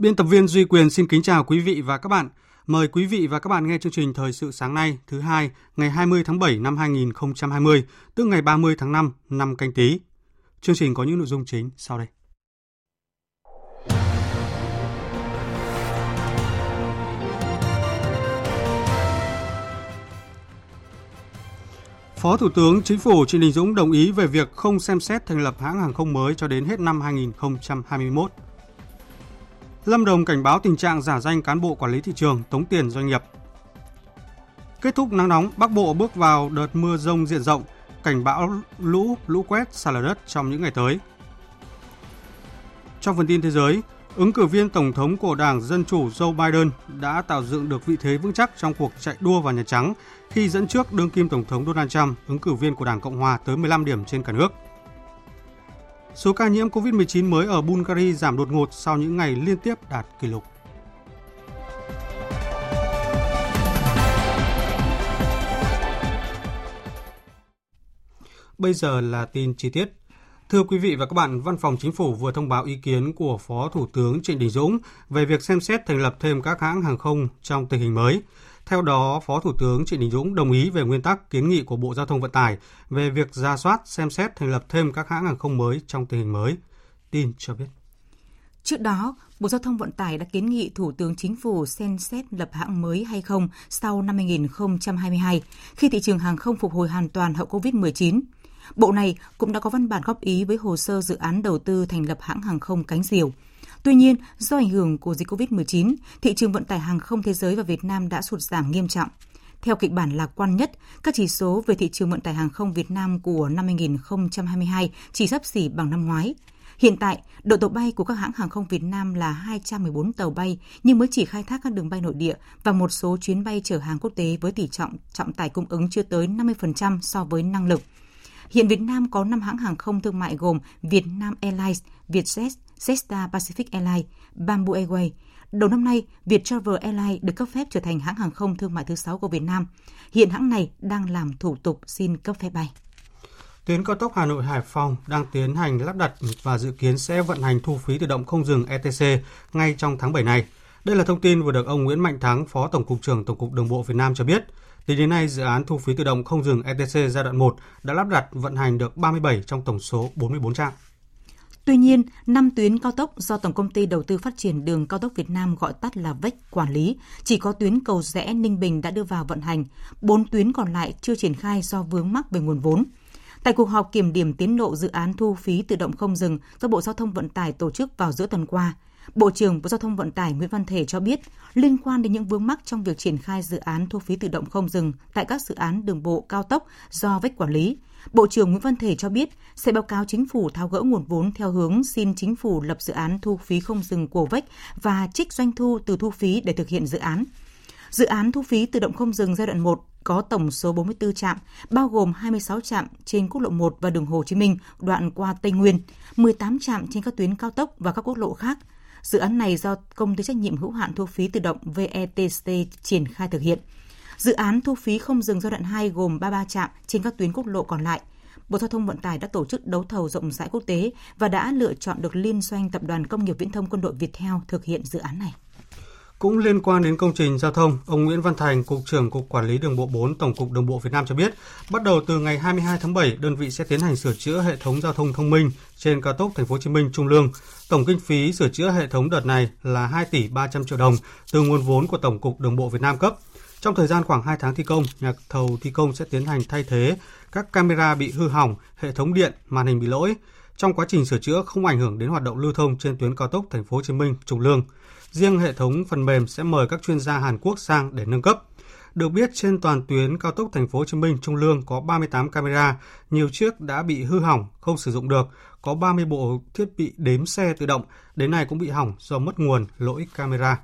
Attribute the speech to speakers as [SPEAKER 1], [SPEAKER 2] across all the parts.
[SPEAKER 1] Biên tập viên Duy Quyền xin kính chào quý vị và các bạn. Mời quý vị và các bạn nghe chương trình Thời sự sáng nay, thứ hai, ngày 20 tháng 7 năm 2020, tức ngày 30 tháng 5 năm canh tí. Chương trình có những nội dung chính sau đây. Phó Thủ tướng Chính phủ Trịnh Đình Dũng đồng ý về việc không xem xét thành lập hãng hàng không mới cho đến hết năm 2021. Lâm Đồng cảnh báo tình trạng giả danh cán bộ quản lý thị trường tống tiền doanh nghiệp. Kết thúc nắng nóng, Bắc Bộ bước vào đợt mưa rông diện rộng, cảnh báo lũ, lũ quét, sạt lở đất trong những ngày tới. Trong phần tin thế giới, ứng cử viên tổng thống của Đảng Dân chủ Joe Biden đã tạo dựng được vị thế vững chắc trong cuộc chạy đua vào Nhà Trắng khi dẫn trước đương kim tổng thống Donald Trump, ứng cử viên của Đảng Cộng hòa tới 15 điểm trên cả nước. Số ca nhiễm COVID-19 mới ở Bulgaria giảm đột ngột sau những ngày liên tiếp đạt kỷ lục. Bây giờ là tin chi tiết. Thưa quý vị và các bạn, Văn phòng Chính phủ vừa thông báo ý kiến của Phó Thủ tướng Trịnh Đình Dũng về việc xem xét thành lập thêm các hãng hàng không trong tình hình mới. Theo đó, Phó Thủ tướng Trịnh Đình Dũng đồng ý về nguyên tắc kiến nghị của Bộ Giao thông Vận tải về việc ra soát, xem xét thành lập thêm các hãng hàng không mới trong tình hình mới. Tin cho biết.
[SPEAKER 2] Trước đó, Bộ Giao thông Vận tải đã kiến nghị Thủ tướng Chính phủ xem xét lập hãng mới hay không sau năm 2022, khi thị trường hàng không phục hồi hoàn toàn hậu COVID-19. Bộ này cũng đã có văn bản góp ý với hồ sơ dự án đầu tư thành lập hãng hàng không cánh diều. Tuy nhiên, do ảnh hưởng của dịch COVID-19, thị trường vận tải hàng không thế giới và Việt Nam đã sụt giảm nghiêm trọng. Theo kịch bản lạc quan nhất, các chỉ số về thị trường vận tải hàng không Việt Nam của năm 2022 chỉ sắp xỉ bằng năm ngoái. Hiện tại, đội tàu bay của các hãng hàng không Việt Nam là 214 tàu bay nhưng mới chỉ khai thác các đường bay nội địa và một số chuyến bay chở hàng quốc tế với tỷ trọng trọng tải cung ứng chưa tới 50% so với năng lực. Hiện Việt Nam có 5 hãng hàng không thương mại gồm Việt Nam Airlines, Vietjet, Jetstar Pacific Airlines, Bamboo Airways. Đầu năm nay, Viettravel Airlines được cấp phép trở thành hãng hàng không thương mại thứ 6 của Việt Nam. Hiện hãng này đang làm thủ tục xin cấp phép bay.
[SPEAKER 1] Tuyến cao tốc Hà Nội Hải Phòng đang tiến hành lắp đặt và dự kiến sẽ vận hành thu phí tự động không dừng ETC ngay trong tháng 7 này. Đây là thông tin vừa được ông Nguyễn Mạnh Thắng, Phó Tổng cục trưởng Tổng cục Đường bộ Việt Nam cho biết. Tính đến nay, dự án thu phí tự động không dừng ETC giai đoạn 1 đã lắp đặt vận hành được 37 trong tổng số 44 trạm.
[SPEAKER 2] Tuy nhiên, năm tuyến cao tốc do Tổng công ty Đầu tư Phát triển Đường cao tốc Việt Nam gọi tắt là VEC quản lý, chỉ có tuyến cầu rẽ Ninh Bình đã đưa vào vận hành, 4 tuyến còn lại chưa triển khai do vướng mắc về nguồn vốn. Tại cuộc họp kiểm điểm tiến độ dự án thu phí tự động không dừng do Bộ Giao thông Vận tải tổ chức vào giữa tuần qua, Bộ trưởng Bộ Giao thông Vận tải Nguyễn Văn Thể cho biết, liên quan đến những vướng mắc trong việc triển khai dự án thu phí tự động không dừng tại các dự án đường bộ cao tốc do vách quản lý, Bộ trưởng Nguyễn Văn Thể cho biết sẽ báo cáo chính phủ tháo gỡ nguồn vốn theo hướng xin chính phủ lập dự án thu phí không dừng của vách và trích doanh thu từ thu phí để thực hiện dự án. Dự án thu phí tự động không dừng giai đoạn 1 có tổng số 44 trạm, bao gồm 26 trạm trên quốc lộ 1 và đường Hồ Chí Minh đoạn qua Tây Nguyên, 18 trạm trên các tuyến cao tốc và các quốc lộ khác. Dự án này do công ty trách nhiệm hữu hạn thu phí tự động VETC triển khai thực hiện. Dự án thu phí không dừng giai đoạn 2 gồm 33 trạm trên các tuyến quốc lộ còn lại. Bộ Giao thông Vận tải đã tổ chức đấu thầu rộng rãi quốc tế và đã lựa chọn được liên doanh Tập đoàn Công nghiệp Viễn thông Quân đội Việt Theo thực hiện dự án này.
[SPEAKER 1] Cũng liên quan đến công trình giao thông, ông Nguyễn Văn Thành, Cục trưởng Cục Quản lý Đường bộ 4 Tổng cục Đường bộ Việt Nam cho biết, bắt đầu từ ngày 22 tháng 7, đơn vị sẽ tiến hành sửa chữa hệ thống giao thông thông minh trên cao tốc Thành phố Hồ Chí Minh Trung Lương. Tổng kinh phí sửa chữa hệ thống đợt này là 2 tỷ 300 triệu đồng từ nguồn vốn của Tổng cục Đường bộ Việt Nam cấp. Trong thời gian khoảng 2 tháng thi công, nhà thầu thi công sẽ tiến hành thay thế các camera bị hư hỏng, hệ thống điện, màn hình bị lỗi. trong quá trình sửa chữa không ảnh hưởng đến hoạt động lưu thông trên tuyến cao tốc Thành phố Hồ Chí Minh Trung Lương. Riêng hệ thống phần mềm sẽ mời các chuyên gia Hàn Quốc sang để nâng cấp. Được biết trên toàn tuyến cao tốc Thành phố Hồ Chí Minh Trung Lương có 38 camera, nhiều chiếc đã bị hư hỏng, không sử dụng được, có 30 bộ thiết bị đếm xe tự động, đến nay cũng bị hỏng do mất nguồn lỗi camera.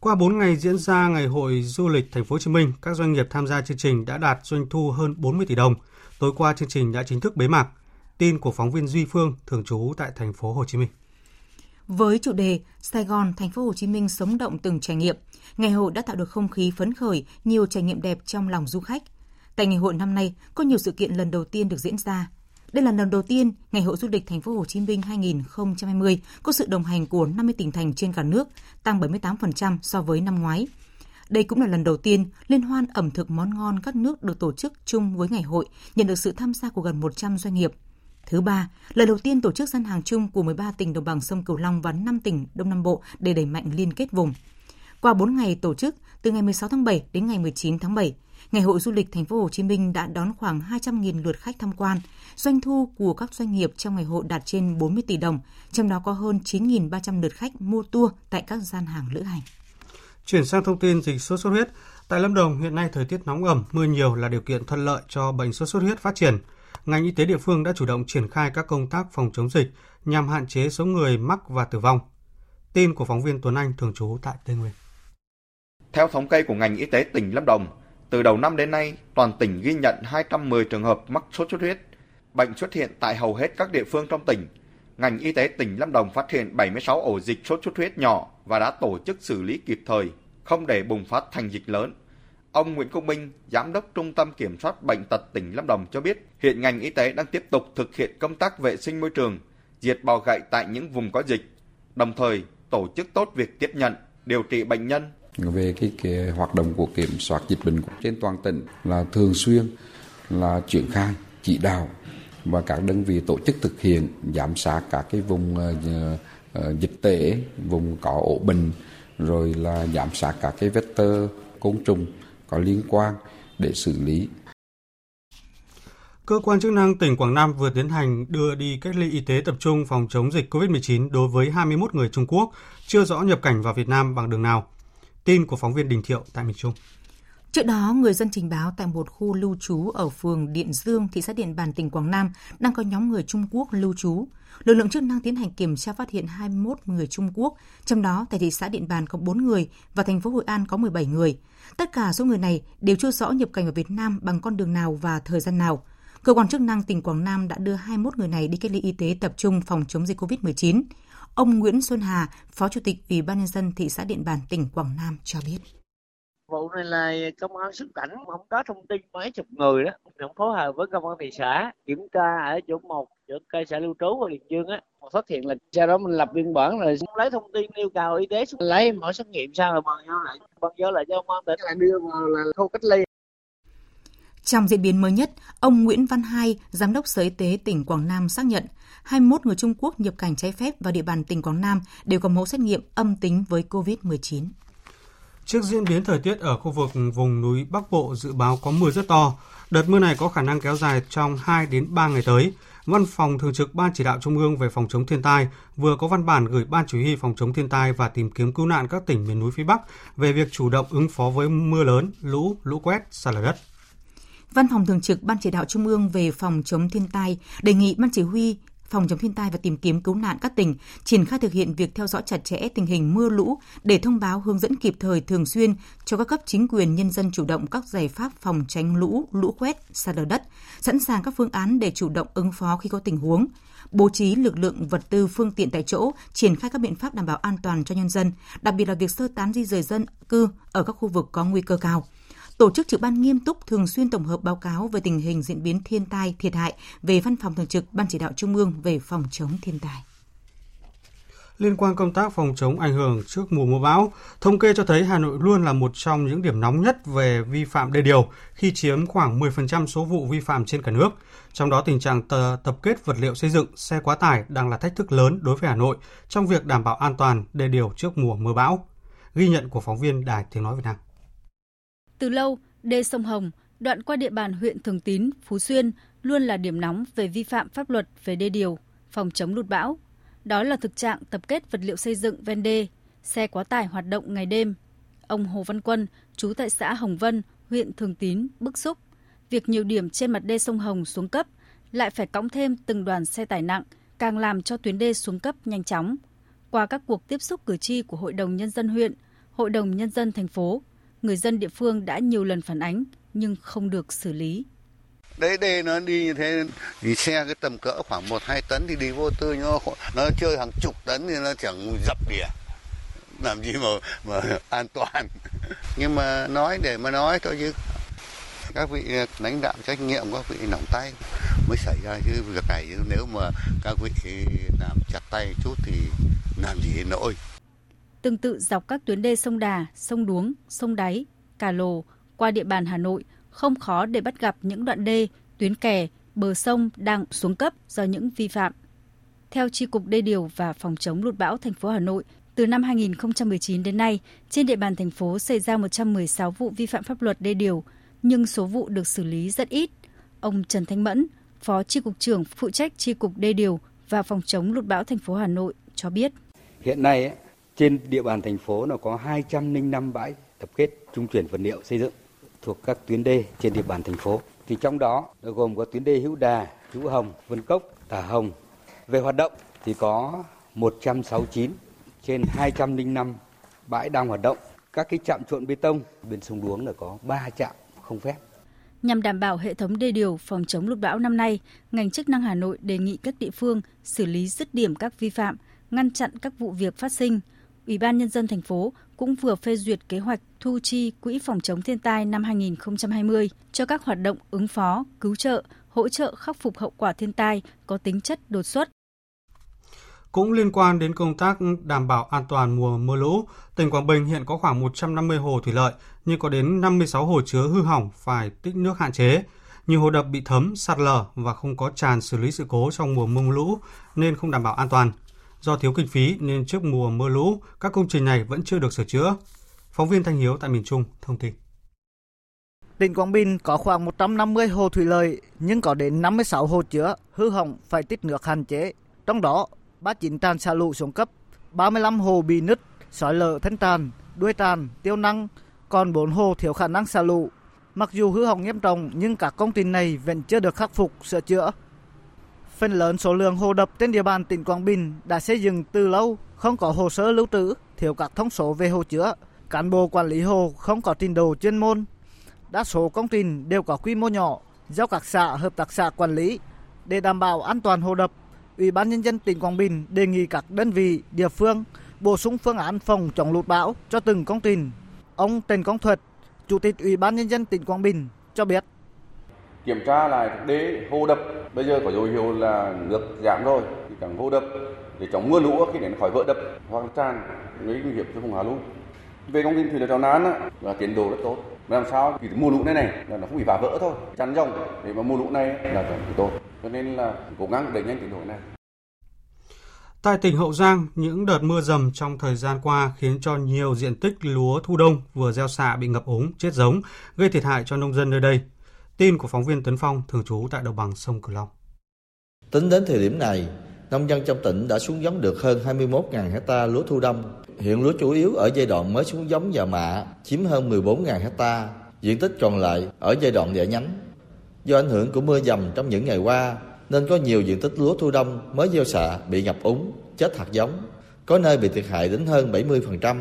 [SPEAKER 1] Qua 4 ngày diễn ra ngày hội du lịch Thành phố Hồ Chí Minh, các doanh nghiệp tham gia chương trình đã đạt doanh thu hơn 40 tỷ đồng. Tối qua chương trình đã chính thức bế mạc. Tin của phóng viên Duy Phương thường trú tại Thành phố Hồ Chí Minh.
[SPEAKER 2] Với chủ đề Sài Gòn, Thành phố Hồ Chí Minh sống động từng trải nghiệm, ngày hội đã tạo được không khí phấn khởi, nhiều trải nghiệm đẹp trong lòng du khách. Tại ngày hội năm nay có nhiều sự kiện lần đầu tiên được diễn ra. Đây là lần đầu tiên Ngày hội du lịch Thành phố Hồ Chí Minh 2020 có sự đồng hành của 50 tỉnh thành trên cả nước, tăng 78% so với năm ngoái. Đây cũng là lần đầu tiên Liên hoan ẩm thực món ngon các nước được tổ chức chung với ngày hội, nhận được sự tham gia của gần 100 doanh nghiệp. Thứ ba, lần đầu tiên tổ chức gian hàng chung của 13 tỉnh đồng bằng sông Cửu Long và 5 tỉnh Đông Nam Bộ để đẩy mạnh liên kết vùng. Qua 4 ngày tổ chức, từ ngày 16 tháng 7 đến ngày 19 tháng 7, Ngày hội du lịch thành phố Hồ Chí Minh đã đón khoảng 200.000 lượt khách tham quan. Doanh thu của các doanh nghiệp trong ngày hội đạt trên 40 tỷ đồng, trong đó có hơn 9.300 lượt khách mua tour tại các gian hàng lữ hành.
[SPEAKER 1] Chuyển sang thông tin dịch sốt xuất huyết, tại Lâm Đồng hiện nay thời tiết nóng ẩm, mưa nhiều là điều kiện thuận lợi cho bệnh sốt xuất huyết phát triển. Ngành y tế địa phương đã chủ động triển khai các công tác phòng chống dịch nhằm hạn chế số người mắc và tử vong. Tin của phóng viên Tuấn Anh thường trú tại Tây Nguyên.
[SPEAKER 3] Theo thống kê của ngành y tế tỉnh Lâm Đồng, từ đầu năm đến nay, toàn tỉnh ghi nhận 210 trường hợp mắc sốt xuất huyết. Bệnh xuất hiện tại hầu hết các địa phương trong tỉnh. Ngành y tế tỉnh Lâm Đồng phát hiện 76 ổ dịch sốt xuất huyết nhỏ và đã tổ chức xử lý kịp thời, không để bùng phát thành dịch lớn. Ông Nguyễn Công Minh, Giám đốc Trung tâm Kiểm soát Bệnh tật tỉnh Lâm Đồng cho biết, hiện ngành y tế đang tiếp tục thực hiện công tác vệ sinh môi trường, diệt bò gậy tại những vùng có dịch, đồng thời tổ chức tốt việc tiếp nhận, điều trị bệnh nhân.
[SPEAKER 4] Về cái, cái hoạt động của kiểm soát dịch bệnh trên toàn tỉnh là thường xuyên là triển khai chỉ đạo và các đơn vị tổ chức thực hiện giám sát các cái vùng uh, dịch tễ, vùng có ổ bệnh, rồi là giám sát các cái vector côn trùng có liên quan để xử lý.
[SPEAKER 1] Cơ quan chức năng tỉnh Quảng Nam vừa tiến hành đưa đi cách ly y tế tập trung phòng chống dịch COVID-19 đối với 21 người Trung Quốc chưa rõ nhập cảnh vào Việt Nam bằng đường nào. Tin của phóng viên Đình Thiệu tại miền Trung.
[SPEAKER 2] Trước đó, người dân trình báo tại một khu lưu trú ở phường Điện Dương, thị xã Điện Bàn, tỉnh Quảng Nam đang có nhóm người Trung Quốc lưu trú. Lực lượng chức năng tiến hành kiểm tra phát hiện 21 người Trung Quốc, trong đó tại thị xã Điện Bàn có 4 người và thành phố Hội An có 17 người. Tất cả số người này đều chưa rõ nhập cảnh vào Việt Nam bằng con đường nào và thời gian nào. Cơ quan chức năng tỉnh Quảng Nam đã đưa 21 người này đi cách ly y tế tập trung phòng chống dịch COVID-19. Ông Nguyễn Xuân Hà, Phó Chủ tịch Ủy ban nhân dân thị xã Điện Bàn, tỉnh Quảng Nam cho biết.
[SPEAKER 5] Vụ này là công an xuất cảnh không có thông tin mấy chục người đó, cũng phối hợp với công an thị xã kiểm tra ở chỗ một chỗ cơ sở lưu trú ở Điện Dương á, phát hiện là sau đó mình lập biên bản rồi lấy thông tin yêu cầu y tế xuống lấy mẫu xét nghiệm sao rồi bàn giao lại bàn giao lại cho công an tỉnh là đưa vào là khu cách ly
[SPEAKER 2] trong diễn biến mới nhất, ông Nguyễn Văn Hai, Giám đốc Sở Y tế tỉnh Quảng Nam xác nhận 21 người Trung Quốc nhập cảnh trái phép vào địa bàn tỉnh Quảng Nam đều có mẫu xét nghiệm âm tính với COVID-19.
[SPEAKER 1] Trước diễn biến thời tiết ở khu vực vùng núi Bắc Bộ dự báo có mưa rất to, đợt mưa này có khả năng kéo dài trong 2 đến 3 ngày tới. Văn phòng Thường trực Ban Chỉ đạo Trung ương về phòng chống thiên tai vừa có văn bản gửi Ban Chỉ huy phòng chống thiên tai và tìm kiếm cứu nạn các tỉnh miền núi phía Bắc về việc chủ động ứng phó với mưa lớn, lũ, lũ quét, sạt lở đất.
[SPEAKER 2] Văn phòng Thường trực Ban Chỉ đạo Trung ương về phòng chống thiên tai đề nghị Ban Chỉ huy phòng chống thiên tai và tìm kiếm cứu nạn các tỉnh triển khai thực hiện việc theo dõi chặt chẽ tình hình mưa lũ để thông báo hướng dẫn kịp thời thường xuyên cho các cấp chính quyền nhân dân chủ động các giải pháp phòng tránh lũ, lũ quét, sạt lở đất, sẵn sàng các phương án để chủ động ứng phó khi có tình huống, bố trí lực lượng vật tư phương tiện tại chỗ, triển khai các biện pháp đảm bảo an toàn cho nhân dân, đặc biệt là việc sơ tán di rời dân cư ở các khu vực có nguy cơ cao tổ chức trực ban nghiêm túc thường xuyên tổng hợp báo cáo về tình hình diễn biến thiên tai, thiệt hại về văn phòng thường trực Ban chỉ đạo Trung ương về phòng chống thiên tai.
[SPEAKER 1] Liên quan công tác phòng chống ảnh hưởng trước mùa mưa bão, thống kê cho thấy Hà Nội luôn là một trong những điểm nóng nhất về vi phạm đê điều khi chiếm khoảng 10% số vụ vi phạm trên cả nước. Trong đó tình trạng tập kết vật liệu xây dựng, xe quá tải đang là thách thức lớn đối với Hà Nội trong việc đảm bảo an toàn đê điều trước mùa mưa bão. Ghi nhận của phóng viên Đài Tiếng Nói Việt Nam.
[SPEAKER 6] Từ lâu, đê sông Hồng, đoạn qua địa bàn huyện Thường Tín, Phú Xuyên luôn là điểm nóng về vi phạm pháp luật về đê điều, phòng chống lụt bão. Đó là thực trạng tập kết vật liệu xây dựng ven đê, xe quá tải hoạt động ngày đêm. Ông Hồ Văn Quân, chú tại xã Hồng Vân, huyện Thường Tín, bức xúc. Việc nhiều điểm trên mặt đê sông Hồng xuống cấp, lại phải cõng thêm từng đoàn xe tải nặng, càng làm cho tuyến đê xuống cấp nhanh chóng. Qua các cuộc tiếp xúc cử tri của Hội đồng Nhân dân huyện, Hội đồng Nhân dân thành phố, người dân địa phương đã nhiều lần phản ánh, nhưng không được xử lý.
[SPEAKER 7] Đấy đây nó đi như thế thì xe cái tầm cỡ khoảng 1 2 tấn thì đi vô tư nó nó chơi hàng chục tấn thì nó chẳng dập đỉa. Làm gì mà mà an toàn. Nhưng mà nói, để mà nói thôi chứ các vị à, lãnh đạo trách nhiệm, các vị nóng tay mới xảy ra chứ việc này nếu mà các vị làm chặt tay chút thì làm gì nổi.
[SPEAKER 6] Tương tự dọc các tuyến đê sông Đà, sông Đuống, sông Đáy, Cà Lồ qua địa bàn Hà Nội không khó để bắt gặp những đoạn đê, tuyến kè, bờ sông đang xuống cấp do những vi phạm. Theo Tri cục Đê điều và Phòng chống lụt bão thành phố Hà Nội, từ năm 2019 đến nay, trên địa bàn thành phố xảy ra 116 vụ vi phạm pháp luật đê điều, nhưng số vụ được xử lý rất ít. Ông Trần Thanh Mẫn, Phó Tri cục trưởng phụ trách Tri cục Đê điều và Phòng chống lụt bão thành phố Hà Nội cho biết.
[SPEAKER 8] Hiện nay trên địa bàn thành phố nó có 205 bãi tập kết trung chuyển vật liệu xây dựng thuộc các tuyến đê trên địa bàn thành phố. Thì trong đó gồm có tuyến đê Hữu Đà, Hữu Hồng, Vân Cốc, Tà Hồng. Về hoạt động thì có 169 trên 205 bãi đang hoạt động. Các cái trạm trộn bê tông bên sông Đuống là có 3 trạm không phép.
[SPEAKER 6] Nhằm đảm bảo hệ thống đê điều phòng chống lụt bão năm nay, ngành chức năng Hà Nội đề nghị các địa phương xử lý dứt điểm các vi phạm, ngăn chặn các vụ việc phát sinh. Ủy ban nhân dân thành phố cũng vừa phê duyệt kế hoạch thu chi quỹ phòng chống thiên tai năm 2020 cho các hoạt động ứng phó, cứu trợ, hỗ trợ khắc phục hậu quả thiên tai có tính chất đột xuất.
[SPEAKER 1] Cũng liên quan đến công tác đảm bảo an toàn mùa mưa lũ, tỉnh Quảng Bình hiện có khoảng 150 hồ thủy lợi, nhưng có đến 56 hồ chứa hư hỏng phải tích nước hạn chế. Nhiều hồ đập bị thấm, sạt lở và không có tràn xử lý sự cố trong mùa mưa lũ nên không đảm bảo an toàn. Do thiếu kinh phí nên trước mùa mưa lũ, các công trình này vẫn chưa được sửa chữa. Phóng viên Thanh Hiếu tại miền Trung thông tin.
[SPEAKER 9] Tỉnh Quảng Bình có khoảng 150 hồ thủy lợi nhưng có đến 56 hồ chứa hư hỏng phải tích nước hạn chế. Trong đó, 39 tràn xả lũ xuống cấp, 35 hồ bị nứt, sói lở thân tràn, đuôi tràn, tiêu năng, còn 4 hồ thiếu khả năng xả lũ. Mặc dù hư hỏng nghiêm trọng nhưng các công trình này vẫn chưa được khắc phục, sửa chữa. Phần lớn số lượng hồ đập trên địa bàn tỉnh Quảng Bình đã xây dựng từ lâu, không có hồ sơ lưu trữ, thiếu các thông số về hồ chứa, cán bộ quản lý hồ không có trình độ chuyên môn. Đa số công trình đều có quy mô nhỏ, do các xã hợp tác xã quản lý. Để đảm bảo an toàn hồ đập, Ủy ban nhân dân tỉnh Quảng Bình đề nghị các đơn vị, địa phương bổ sung phương án phòng chống lụt bão cho từng công trình. Ông Trần Công Thuật, Chủ tịch Ủy ban nhân dân tỉnh Quảng Bình cho biết
[SPEAKER 10] kiểm tra lại đế hồ đập. Bây giờ có dấu hiệu là nước giảm rồi thì càng hồ đập để chống mưa lũ khi đến khỏi vỡ đập hoặc tràn gây nguy hiểm cho vùng hạ lưu. Về công trình thủy lợi trào nán là tiến độ rất tốt. Làm sao thì mùa lũ này này là nó không bị phá vỡ thôi. Chắn dòng để mà mùa lũ này là càng tốt. Cho nên là cố gắng đẩy nhanh tiến độ này.
[SPEAKER 1] Tại tỉnh Hậu Giang, những đợt mưa dầm trong thời gian qua khiến cho nhiều diện tích lúa thu đông vừa gieo xạ bị ngập úng, chết giống, gây thiệt hại cho nông dân nơi đây. Tin của phóng viên Tấn Phong thường trú tại đồng bằng sông Cửu Long.
[SPEAKER 11] Tính đến thời điểm này, nông dân trong tỉnh đã xuống giống được hơn 21.000 hecta lúa thu đông. Hiện lúa chủ yếu ở giai đoạn mới xuống giống và mạ chiếm hơn 14.000 hecta, diện tích còn lại ở giai đoạn rễ nhánh. Do ảnh hưởng của mưa dầm trong những ngày qua, nên có nhiều diện tích lúa thu đông mới gieo xạ bị ngập úng, chết hạt giống, có nơi bị thiệt hại đến hơn 70%.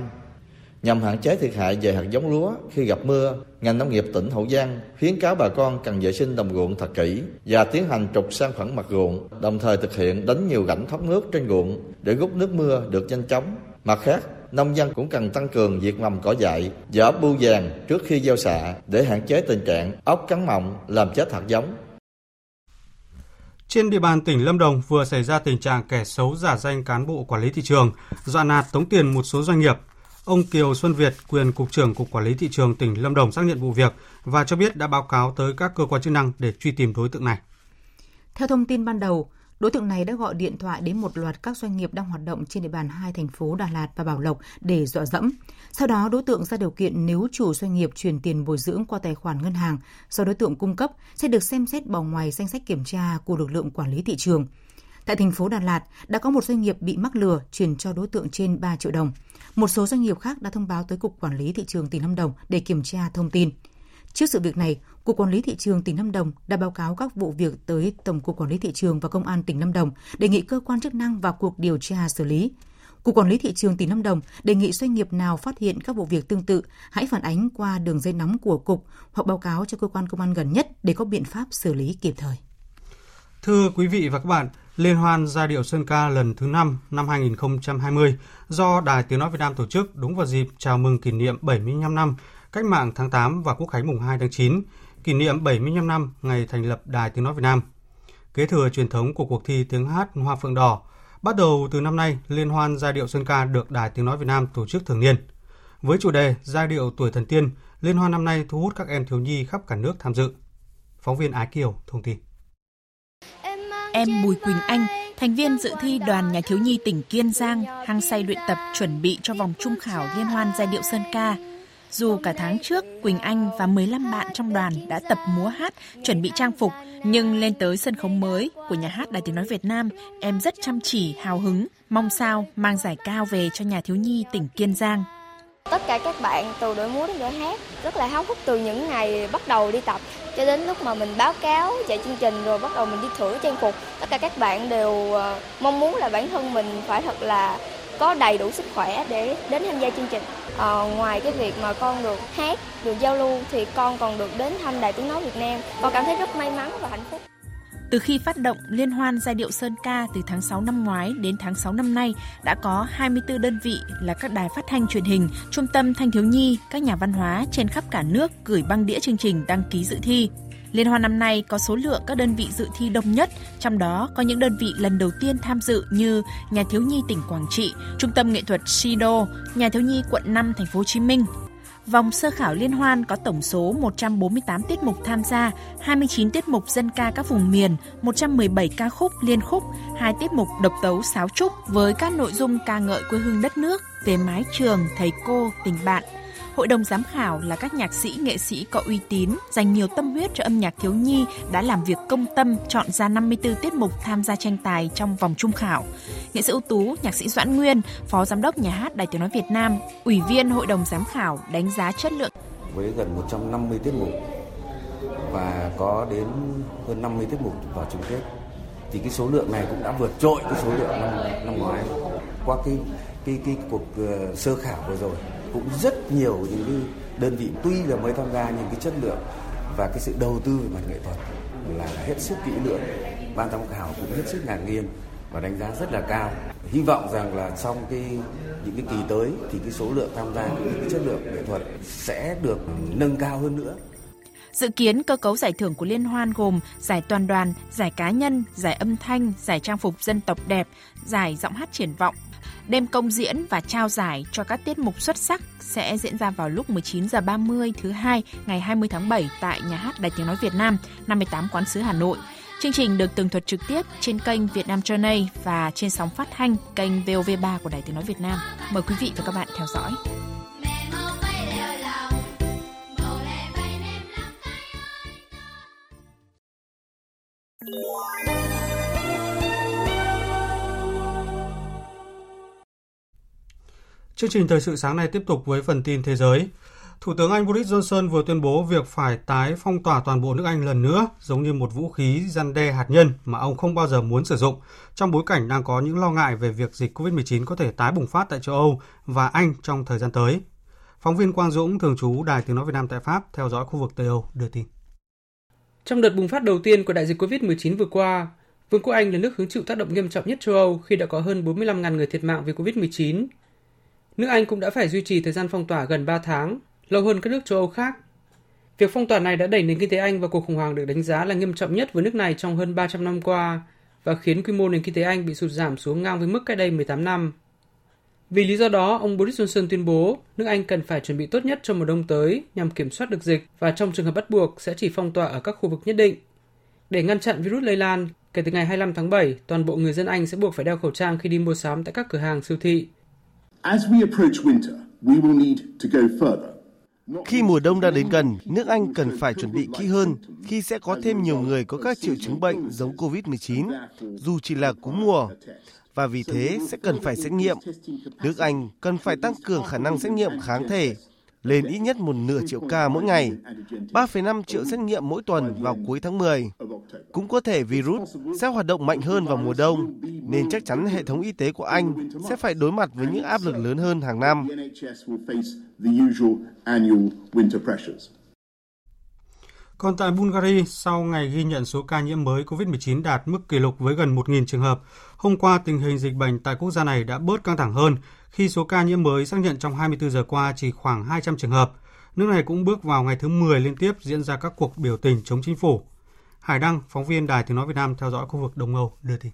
[SPEAKER 11] Nhằm hạn chế thiệt hại về hạt giống lúa khi gặp mưa, ngành nông nghiệp tỉnh Hậu Giang khuyến cáo bà con cần vệ sinh đồng ruộng thật kỹ và tiến hành trục san phẳng mặt ruộng, đồng thời thực hiện đánh nhiều rãnh thoát nước trên ruộng để rút nước mưa được nhanh chóng. Mặt khác, nông dân cũng cần tăng cường việc mầm cỏ dại, dỡ bu vàng trước khi gieo xạ để hạn chế tình trạng ốc cắn mọng làm chết hạt giống.
[SPEAKER 1] Trên địa bàn tỉnh Lâm Đồng vừa xảy ra tình trạng kẻ xấu giả danh cán bộ quản lý thị trường, dọa nạt tống tiền một số doanh nghiệp Ông Kiều Xuân Việt, quyền Cục trưởng Cục Quản lý Thị trường tỉnh Lâm Đồng xác nhận vụ việc và cho biết đã báo cáo tới các cơ quan chức năng để truy tìm đối tượng này.
[SPEAKER 2] Theo thông tin ban đầu, đối tượng này đã gọi điện thoại đến một loạt các doanh nghiệp đang hoạt động trên địa bàn hai thành phố Đà Lạt và Bảo Lộc để dọa dẫm. Sau đó, đối tượng ra điều kiện nếu chủ doanh nghiệp chuyển tiền bồi dưỡng qua tài khoản ngân hàng do đối tượng cung cấp sẽ được xem xét bỏ ngoài danh sách kiểm tra của lực lượng quản lý thị trường. Tại thành phố Đà Lạt, đã có một doanh nghiệp bị mắc lừa chuyển cho đối tượng trên 3 triệu đồng. Một số doanh nghiệp khác đã thông báo tới Cục Quản lý Thị trường tỉnh Lâm Đồng để kiểm tra thông tin. Trước sự việc này, Cục Quản lý Thị trường tỉnh Lâm Đồng đã báo cáo các vụ việc tới Tổng cục Quản lý Thị trường và Công an tỉnh Lâm Đồng, đề nghị cơ quan chức năng vào cuộc điều tra xử lý. Cục Quản lý Thị trường tỉnh Lâm Đồng đề nghị doanh nghiệp nào phát hiện các vụ việc tương tự, hãy phản ánh qua đường dây nóng của Cục hoặc báo cáo cho cơ quan công an gần nhất để có biện pháp xử lý kịp thời.
[SPEAKER 1] Thưa quý vị và các bạn, Liên hoan giai điệu Sơn ca lần thứ 5 năm 2020 do Đài Tiếng Nói Việt Nam tổ chức đúng vào dịp chào mừng kỷ niệm 75 năm Cách mạng tháng 8 và Quốc khánh mùng 2 tháng 9, kỷ niệm 75 năm ngày thành lập Đài Tiếng Nói Việt Nam. Kế thừa truyền thống của cuộc thi tiếng hát Hoa Phượng Đỏ, bắt đầu từ năm nay, Liên hoan giai điệu Sơn ca được Đài Tiếng Nói Việt Nam tổ chức thường niên. Với chủ đề Giai điệu tuổi thần tiên, Liên hoan năm nay thu hút các em thiếu nhi khắp cả nước tham dự. Phóng viên Ái Kiều thông tin.
[SPEAKER 12] Em Bùi Quỳnh Anh, thành viên dự thi đoàn nhà thiếu nhi tỉnh Kiên Giang, hăng say luyện tập chuẩn bị cho vòng trung khảo liên hoan giai điệu Sơn ca. Dù cả tháng trước, Quỳnh Anh và 15 bạn trong đoàn đã tập múa hát, chuẩn bị trang phục, nhưng lên tới sân khấu mới của nhà hát Đài Tiếng Nói Việt Nam, em rất chăm chỉ, hào hứng, mong sao mang giải cao về cho nhà thiếu nhi tỉnh Kiên Giang.
[SPEAKER 13] Tất cả các bạn từ đội múa đến đội hát rất là háo hức từ những ngày bắt đầu đi tập cho đến lúc mà mình báo cáo chạy chương trình rồi bắt đầu mình đi thử trang phục. Tất cả các bạn đều ờ, mong muốn là bản thân mình phải thật là có đầy đủ sức khỏe để đến tham gia chương trình. À, ngoài cái việc mà con được hát, được giao lưu thì con còn được đến thăm Đài Tiếng Nói Việt Nam. Con cảm thấy rất may mắn và hạnh phúc.
[SPEAKER 12] Từ khi phát động Liên hoan giai điệu Sơn Ca từ tháng 6 năm ngoái đến tháng 6 năm nay, đã có 24 đơn vị là các đài phát thanh truyền hình, trung tâm thanh thiếu nhi, các nhà văn hóa trên khắp cả nước gửi băng đĩa chương trình đăng ký dự thi. Liên hoan năm nay có số lượng các đơn vị dự thi đông nhất, trong đó có những đơn vị lần đầu tiên tham dự như Nhà thiếu nhi tỉnh Quảng Trị, Trung tâm nghệ thuật Sido, Nhà thiếu nhi quận 5 thành phố Hồ Chí Minh, Vòng sơ khảo liên hoan có tổng số 148 tiết mục tham gia, 29 tiết mục dân ca các vùng miền, 117 ca khúc liên khúc, 2 tiết mục độc tấu sáo trúc với các nội dung ca ngợi quê hương đất nước, về mái trường, thầy cô, tình bạn – Hội đồng giám khảo là các nhạc sĩ, nghệ sĩ có uy tín, dành nhiều tâm huyết cho âm nhạc thiếu nhi đã làm việc công tâm chọn ra 54 tiết mục tham gia tranh tài trong vòng trung khảo. Nghệ sĩ ưu tú, nhạc sĩ Doãn Nguyên, Phó Giám đốc Nhà hát Đài Tiếng Nói Việt Nam, Ủy viên Hội đồng giám khảo đánh giá chất lượng.
[SPEAKER 14] Với gần 150 tiết mục và có đến hơn 50 tiết mục vào chung kết thì cái số lượng này cũng đã vượt trội cái số lượng năm năm ngoái qua cái cái cái cuộc uh, sơ khảo vừa rồi cũng rất nhiều những cái đơn vị tuy là mới tham gia nhưng cái chất lượng và cái sự đầu tư về mặt nghệ thuật là hết sức kỹ lưỡng. Ban giám khảo cũng hết sức ngạc nhiên và đánh giá rất là cao. Hy vọng rằng là trong cái những cái kỳ tới thì cái số lượng tham gia những cái chất lượng nghệ thuật sẽ được nâng cao hơn nữa.
[SPEAKER 12] Dự kiến cơ cấu giải thưởng của liên hoan gồm giải toàn đoàn, giải cá nhân, giải âm thanh, giải trang phục dân tộc đẹp, giải giọng hát triển vọng, Đêm công diễn và trao giải cho các tiết mục xuất sắc sẽ diễn ra vào lúc 19 h 30 thứ hai ngày 20 tháng 7 tại nhà hát Đài Tiếng nói Việt Nam, 58 Quán sứ Hà Nội. Chương trình được tường thuật trực tiếp trên kênh Việt Nam Journey và trên sóng phát thanh kênh VOV3 của Đài Tiếng nói Việt Nam. Mời quý vị và các bạn theo dõi.
[SPEAKER 1] Chương trình thời sự sáng nay tiếp tục với phần tin thế giới. Thủ tướng Anh Boris Johnson vừa tuyên bố việc phải tái phong tỏa toàn bộ nước Anh lần nữa, giống như một vũ khí răn đe hạt nhân mà ông không bao giờ muốn sử dụng, trong bối cảnh đang có những lo ngại về việc dịch COVID-19 có thể tái bùng phát tại châu Âu và Anh trong thời gian tới. Phóng viên Quang Dũng, thường trú Đài Tiếng Nói Việt Nam tại Pháp, theo dõi khu vực Tây Âu, đưa tin.
[SPEAKER 15] Trong đợt bùng phát đầu tiên của đại dịch COVID-19 vừa qua, Vương quốc Anh là nước hứng chịu tác động nghiêm trọng nhất châu Âu khi đã có hơn 45.000 người thiệt mạng vì COVID-19 Nước Anh cũng đã phải duy trì thời gian phong tỏa gần 3 tháng, lâu hơn các nước châu Âu khác. Việc phong tỏa này đã đẩy nền kinh tế Anh vào cuộc khủng hoảng được đánh giá là nghiêm trọng nhất với nước này trong hơn 300 năm qua và khiến quy mô nền kinh tế Anh bị sụt giảm xuống ngang với mức cách đây 18 năm. Vì lý do đó, ông Boris Johnson tuyên bố nước Anh cần phải chuẩn bị tốt nhất cho mùa đông tới nhằm kiểm soát được dịch và trong trường hợp bắt buộc sẽ chỉ phong tỏa ở các khu vực nhất định. Để ngăn chặn virus lây lan, Kể từ ngày 25 tháng 7, toàn bộ người dân Anh sẽ buộc phải đeo khẩu trang khi đi mua sắm tại các cửa hàng siêu thị.
[SPEAKER 16] Khi mùa đông đã đến gần, nước Anh cần phải chuẩn bị kỹ hơn khi sẽ có thêm nhiều người có các triệu chứng bệnh giống COVID-19, dù chỉ là cúm mùa. Và vì thế sẽ cần phải xét nghiệm. Nước Anh cần phải tăng cường khả năng xét nghiệm kháng thể lên ít nhất một nửa triệu ca mỗi ngày, 3,5 triệu xét nghiệm mỗi tuần vào cuối tháng 10. Cũng có thể virus sẽ hoạt động mạnh hơn vào mùa đông, nên chắc chắn hệ thống y tế của Anh sẽ phải đối mặt với những áp lực lớn hơn hàng năm.
[SPEAKER 1] Còn tại Bulgaria, sau ngày ghi nhận số ca nhiễm mới COVID-19 đạt mức kỷ lục với gần 1.000 trường hợp, hôm qua tình hình dịch bệnh tại quốc gia này đã bớt căng thẳng hơn khi số ca nhiễm mới xác nhận trong 24 giờ qua chỉ khoảng 200 trường hợp. Nước này cũng bước vào ngày thứ 10 liên tiếp diễn ra các cuộc biểu tình chống chính phủ. Hải Đăng, phóng viên Đài Tiếng Nói Việt Nam theo dõi khu vực Đông Âu, đưa tin.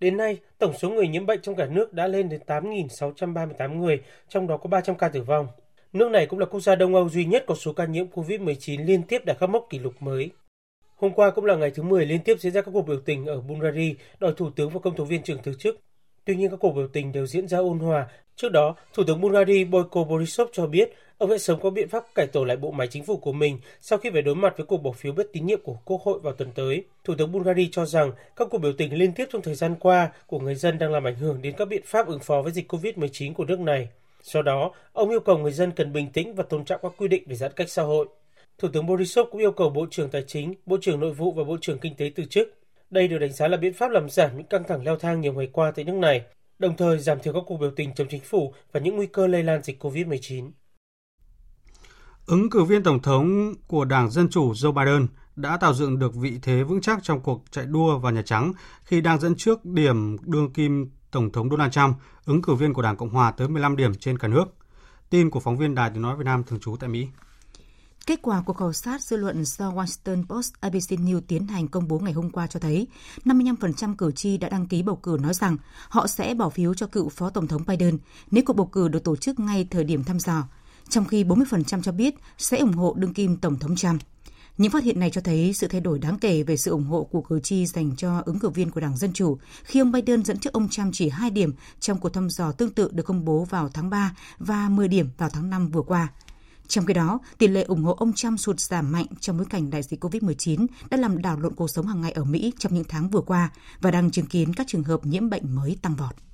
[SPEAKER 17] Đến nay, tổng số người nhiễm bệnh trong cả nước đã lên đến 8.638 người, trong đó có 300 ca tử vong. Nước này cũng là quốc gia Đông Âu duy nhất có số ca nhiễm COVID-19 liên tiếp đạt các mốc kỷ lục mới. Hôm qua cũng là ngày thứ 10 liên tiếp diễn ra các cuộc biểu tình ở Bulgaria đòi thủ tướng và công tố viên trưởng từ chức. Tuy nhiên các cuộc biểu tình đều diễn ra ôn hòa. Trước đó, Thủ tướng Bulgaria Boyko Borisov cho biết ông sẽ sớm có biện pháp cải tổ lại bộ máy chính phủ của mình sau khi phải đối mặt với cuộc bỏ phiếu bất tín nhiệm của Quốc hội vào tuần tới. Thủ tướng Bulgaria cho rằng các cuộc biểu tình liên tiếp trong thời gian qua của người dân đang làm ảnh hưởng đến các biện pháp ứng phó với dịch COVID-19 của nước này. Do đó, ông yêu cầu người dân cần bình tĩnh và tôn trọng các quy định về giãn cách xã hội. Thủ tướng Borisov cũng yêu cầu Bộ trưởng Tài chính, Bộ trưởng Nội vụ và Bộ trưởng Kinh tế từ chức. Đây được đánh giá là biện pháp làm giảm những căng thẳng leo thang nhiều ngày qua tại nước này, đồng thời giảm thiểu các cuộc biểu tình chống chính phủ và những nguy cơ lây lan dịch COVID-19.
[SPEAKER 1] Ứng cử viên Tổng thống của Đảng Dân Chủ Joe Biden đã tạo dựng được vị thế vững chắc trong cuộc chạy đua vào Nhà Trắng khi đang dẫn trước điểm đương kim Tổng thống Donald Trump, ứng cử viên của Đảng Cộng Hòa tới 15 điểm trên cả nước. Tin của phóng viên Đài Tiếng Nói Việt Nam thường trú tại Mỹ.
[SPEAKER 2] Kết quả của khảo sát dư luận do Washington Post ABC News tiến hành công bố ngày hôm qua cho thấy 55% cử tri đã đăng ký bầu cử nói rằng họ sẽ bỏ phiếu cho cựu Phó Tổng thống Biden nếu cuộc bầu cử được tổ chức ngay thời điểm thăm dò, trong khi 40% cho biết sẽ ủng hộ đương kim Tổng thống Trump. Những phát hiện này cho thấy sự thay đổi đáng kể về sự ủng hộ của cử tri dành cho ứng cử viên của Đảng Dân Chủ khi ông Biden dẫn trước ông Trump chỉ 2 điểm trong cuộc thăm dò tương tự được công bố vào tháng 3 và 10 điểm vào tháng 5 vừa qua. Trong khi đó, tỷ lệ ủng hộ ông Trump sụt giảm mạnh trong bối cảnh đại dịch COVID-19 đã làm đảo lộn cuộc sống hàng ngày ở Mỹ trong những tháng vừa qua và đang chứng kiến các trường hợp nhiễm bệnh mới tăng vọt.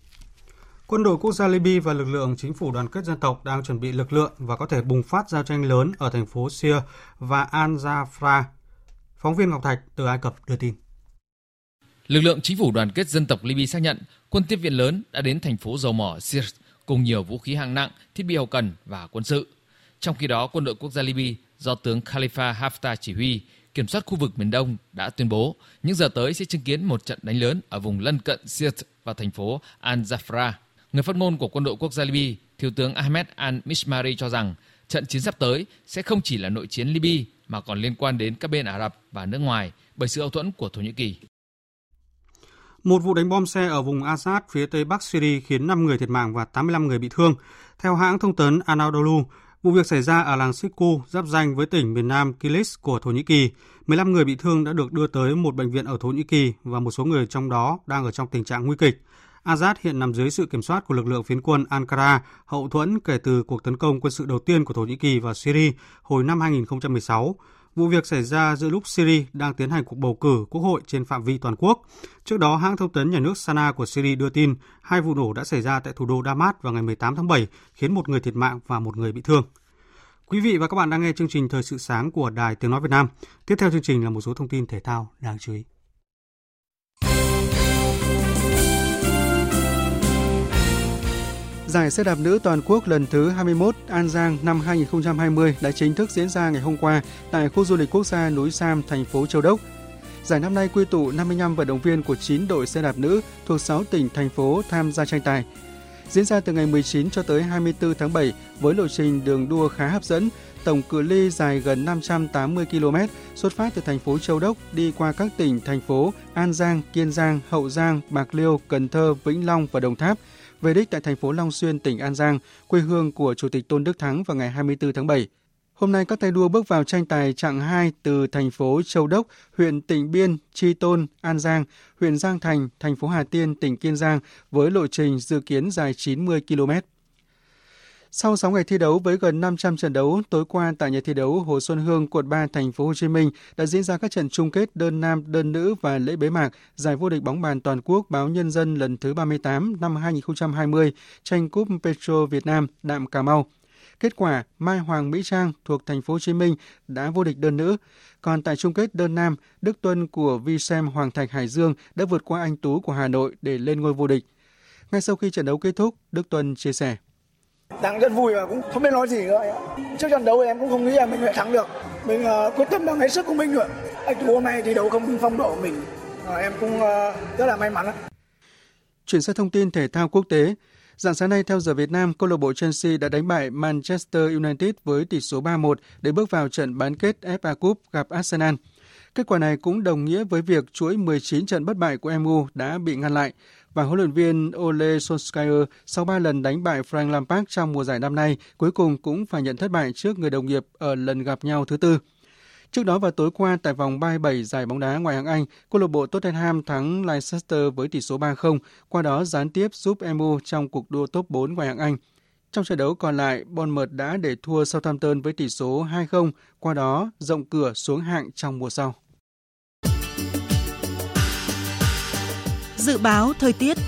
[SPEAKER 1] Quân đội quốc gia Libya và lực lượng chính phủ đoàn kết dân tộc đang chuẩn bị lực lượng và có thể bùng phát giao tranh lớn ở thành phố Sia và Al Jafra. Phóng viên Ngọc Thạch từ Ai Cập đưa tin.
[SPEAKER 18] Lực lượng chính phủ đoàn kết dân tộc Libya xác nhận quân tiếp viện lớn đã đến thành phố dầu mỏ Sir cùng nhiều vũ khí hạng nặng, thiết bị hậu cần và quân sự. Trong khi đó, quân đội quốc gia Libya do tướng Khalifa Haftar chỉ huy kiểm soát khu vực miền Đông đã tuyên bố những giờ tới sẽ chứng kiến một trận đánh lớn ở vùng lân cận Sirte và thành phố Al-Zafra. Người phát ngôn của quân đội quốc gia Libya, Thiếu tướng Ahmed Al-Mishmari cho rằng trận chiến sắp tới sẽ không chỉ là nội chiến Libya mà còn liên quan đến các bên Ả Rập và nước ngoài bởi sự hậu thuẫn của Thổ Nhĩ Kỳ.
[SPEAKER 1] Một vụ đánh bom xe ở vùng Assad phía tây bắc Syria khiến 5 người thiệt mạng và 85 người bị thương. Theo hãng thông tấn Anadolu, vụ việc xảy ra ở làng Siku, giáp danh với tỉnh miền Nam Kilis của Thổ Nhĩ Kỳ. 15 người bị thương đã được đưa tới một bệnh viện ở Thổ Nhĩ Kỳ và một số người trong đó đang ở trong tình trạng nguy kịch. Azad hiện nằm dưới sự kiểm soát của lực lượng phiến quân Ankara hậu thuẫn kể từ cuộc tấn công quân sự đầu tiên của Thổ Nhĩ Kỳ vào Syria hồi năm 2016. Vụ việc xảy ra giữa lúc Syria đang tiến hành cuộc bầu cử quốc hội trên phạm vi toàn quốc. Trước đó, hãng thông tấn nhà nước Sana của Syria đưa tin hai vụ nổ đã xảy ra tại thủ đô Damas vào ngày 18 tháng 7, khiến một người thiệt mạng và một người bị thương. Quý vị và các bạn đang nghe chương trình Thời sự sáng của Đài Tiếng Nói Việt Nam. Tiếp theo chương trình là một số thông tin thể thao đáng chú ý. Giải xe đạp nữ toàn quốc lần thứ 21 An Giang năm 2020 đã chính thức diễn ra ngày hôm qua tại khu du lịch quốc gia núi Sam, thành phố Châu Đốc. Giải năm nay quy tụ 55 vận động viên của 9 đội xe đạp nữ thuộc 6 tỉnh, thành phố tham gia tranh tài. Diễn ra từ ngày 19 cho tới 24 tháng 7 với lộ trình đường đua khá hấp dẫn, tổng cự ly dài gần 580 km, xuất phát từ thành phố Châu Đốc đi qua các tỉnh, thành phố An Giang, Kiên Giang, Hậu Giang, Bạc Liêu, Cần Thơ, Vĩnh Long và Đồng Tháp – về đích tại thành phố Long Xuyên, tỉnh An Giang, quê hương của Chủ tịch Tôn Đức Thắng vào ngày 24 tháng 7.
[SPEAKER 19] Hôm nay các tay đua bước vào tranh tài chặng 2 từ thành phố Châu Đốc, huyện Tịnh Biên, Tri Tôn, An Giang, huyện Giang Thành, thành phố Hà Tiên, tỉnh Kiên Giang với lộ trình dự kiến dài 90 km. Sau 6 ngày thi đấu với gần 500 trận đấu, tối qua tại nhà thi đấu Hồ Xuân Hương, quận 3, thành phố Hồ Chí Minh đã diễn ra các trận chung kết đơn nam, đơn nữ và lễ bế mạc giải vô địch bóng bàn toàn quốc báo Nhân dân lần thứ 38 năm 2020 tranh cúp Petro Việt Nam Đạm Cà Mau. Kết quả, Mai Hoàng Mỹ Trang thuộc thành phố Hồ Chí Minh đã vô địch đơn nữ. Còn tại chung kết đơn nam, Đức Tuân của Visem Hoàng Thạch Hải Dương đã vượt qua anh Tú của Hà Nội để lên ngôi vô địch. Ngay sau khi trận đấu kết thúc, Đức Tuân chia sẻ.
[SPEAKER 20] Đang rất vui và cũng không biết nói gì nữa. Trước trận đấu thì em cũng không nghĩ là mình sẽ thắng được. Mình uh, quyết tâm bằng hết sức của mình nữa. Anh thủ hôm nay thi đấu không phong độ của mình. Uh, em cũng uh, rất là may mắn.
[SPEAKER 19] Chuyển sang thông tin thể thao quốc tế, Dạng sáng nay theo giờ Việt Nam, câu lạc bộ Chelsea đã đánh bại Manchester United với tỷ số 3-1 để bước vào trận bán kết FA Cup gặp Arsenal. Kết quả này cũng đồng nghĩa với việc chuỗi 19 trận bất bại của MU đã bị ngăn lại và huấn luyện viên Ole Solskjaer sau 3 lần đánh bại Frank Lampard trong mùa giải năm nay cuối cùng cũng phải nhận thất bại trước người đồng nghiệp ở lần gặp nhau thứ tư. Trước đó vào tối qua tại vòng 37 giải bóng đá ngoại hạng Anh, câu lạc bộ Tottenham thắng Leicester với tỷ số 3-0, qua đó gián tiếp giúp MU trong cuộc đua top 4 ngoại hạng Anh. Trong trận đấu còn lại, Bournemouth đã để thua Southampton với tỷ số 2-0, qua đó rộng cửa xuống hạng trong mùa sau.
[SPEAKER 2] Dự báo thời tiết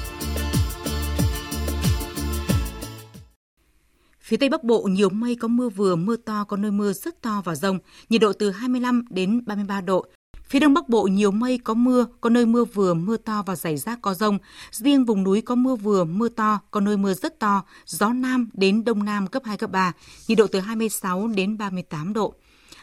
[SPEAKER 2] Phía Tây Bắc Bộ nhiều mây có mưa vừa, mưa to, có nơi mưa rất to và rông, nhiệt độ từ 25 đến 33 độ. Phía Đông Bắc Bộ nhiều mây có mưa, có nơi mưa vừa, mưa to và rải rác có rông. Riêng vùng núi có mưa vừa, mưa to, có nơi mưa rất to, gió Nam đến Đông Nam cấp 2, cấp 3, nhiệt độ từ 26 đến 38 độ.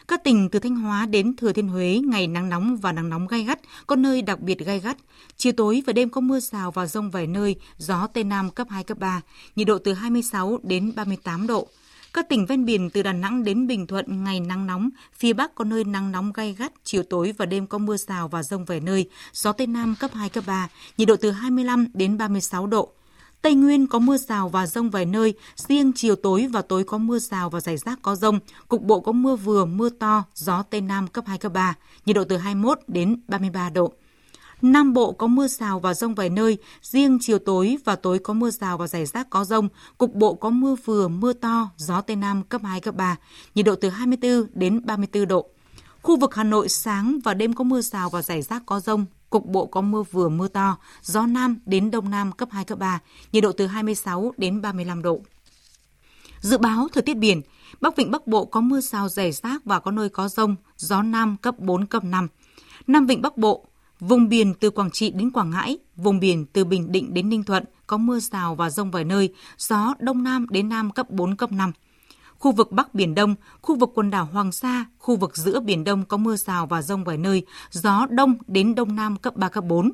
[SPEAKER 2] Các tỉnh từ Thanh Hóa đến Thừa Thiên Huế ngày nắng nóng và nắng nóng gai gắt, có nơi đặc biệt gai gắt. Chiều tối và đêm có mưa rào và rông vài nơi, gió Tây Nam cấp 2, cấp 3, nhiệt độ từ 26 đến 38 độ. Các tỉnh ven biển từ Đà Nẵng đến Bình Thuận ngày nắng nóng, phía Bắc có nơi nắng nóng gai gắt, chiều tối và đêm có mưa rào và rông vài nơi, gió Tây Nam cấp 2, cấp 3, nhiệt độ từ 25 đến 36 độ. Tây Nguyên có mưa rào và rông vài nơi, riêng chiều tối và tối có mưa rào và rải rác có rông, cục bộ có mưa vừa, mưa to, gió Tây Nam cấp 2, cấp 3, nhiệt độ từ 21 đến 33 độ. Nam Bộ có mưa rào và rông vài nơi, riêng chiều tối và tối có mưa rào và rải rác có rông, cục bộ có mưa vừa, mưa to, gió Tây Nam cấp 2, cấp 3, nhiệt độ từ 24 đến 34 độ. Khu vực Hà Nội sáng và đêm có mưa rào và rải rác có rông, cục bộ có mưa vừa mưa to, gió Nam đến Đông Nam cấp 2, cấp 3, nhiệt độ từ 26 đến 35 độ. Dự báo thời tiết biển, Bắc Vịnh Bắc Bộ có mưa rào rải rác và có nơi có rông, gió Nam cấp 4, cấp 5. Nam Vịnh Bắc Bộ, vùng biển từ Quảng Trị đến Quảng Ngãi, vùng biển từ Bình Định đến Ninh Thuận có mưa rào và rông vài nơi, gió Đông Nam đến Nam cấp 4, cấp 5 khu vực Bắc Biển Đông, khu vực quần đảo Hoàng Sa, khu vực giữa Biển Đông có mưa rào và rông vài nơi, gió Đông đến Đông Nam cấp 3, cấp 4.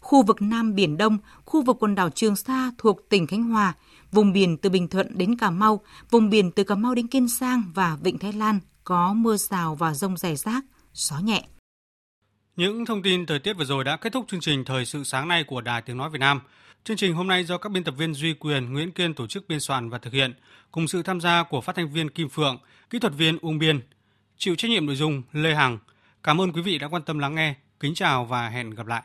[SPEAKER 2] Khu vực Nam Biển Đông, khu vực quần đảo Trường Sa thuộc tỉnh Khánh Hòa, vùng biển từ Bình Thuận đến Cà Mau, vùng biển từ Cà Mau đến Kiên Giang và Vịnh Thái Lan có mưa rào và rông rải rác, gió nhẹ.
[SPEAKER 19] Những thông tin thời tiết vừa rồi đã kết thúc chương trình Thời sự sáng nay của Đài Tiếng Nói Việt Nam. Chương trình hôm nay do các biên tập viên Duy Quyền, Nguyễn Kiên tổ chức biên soạn và thực hiện, cùng sự tham gia của phát thanh viên Kim Phượng, kỹ thuật viên Uông Biên, chịu trách nhiệm nội dung Lê Hằng. Cảm ơn quý vị đã quan tâm lắng nghe. Kính chào và hẹn gặp lại.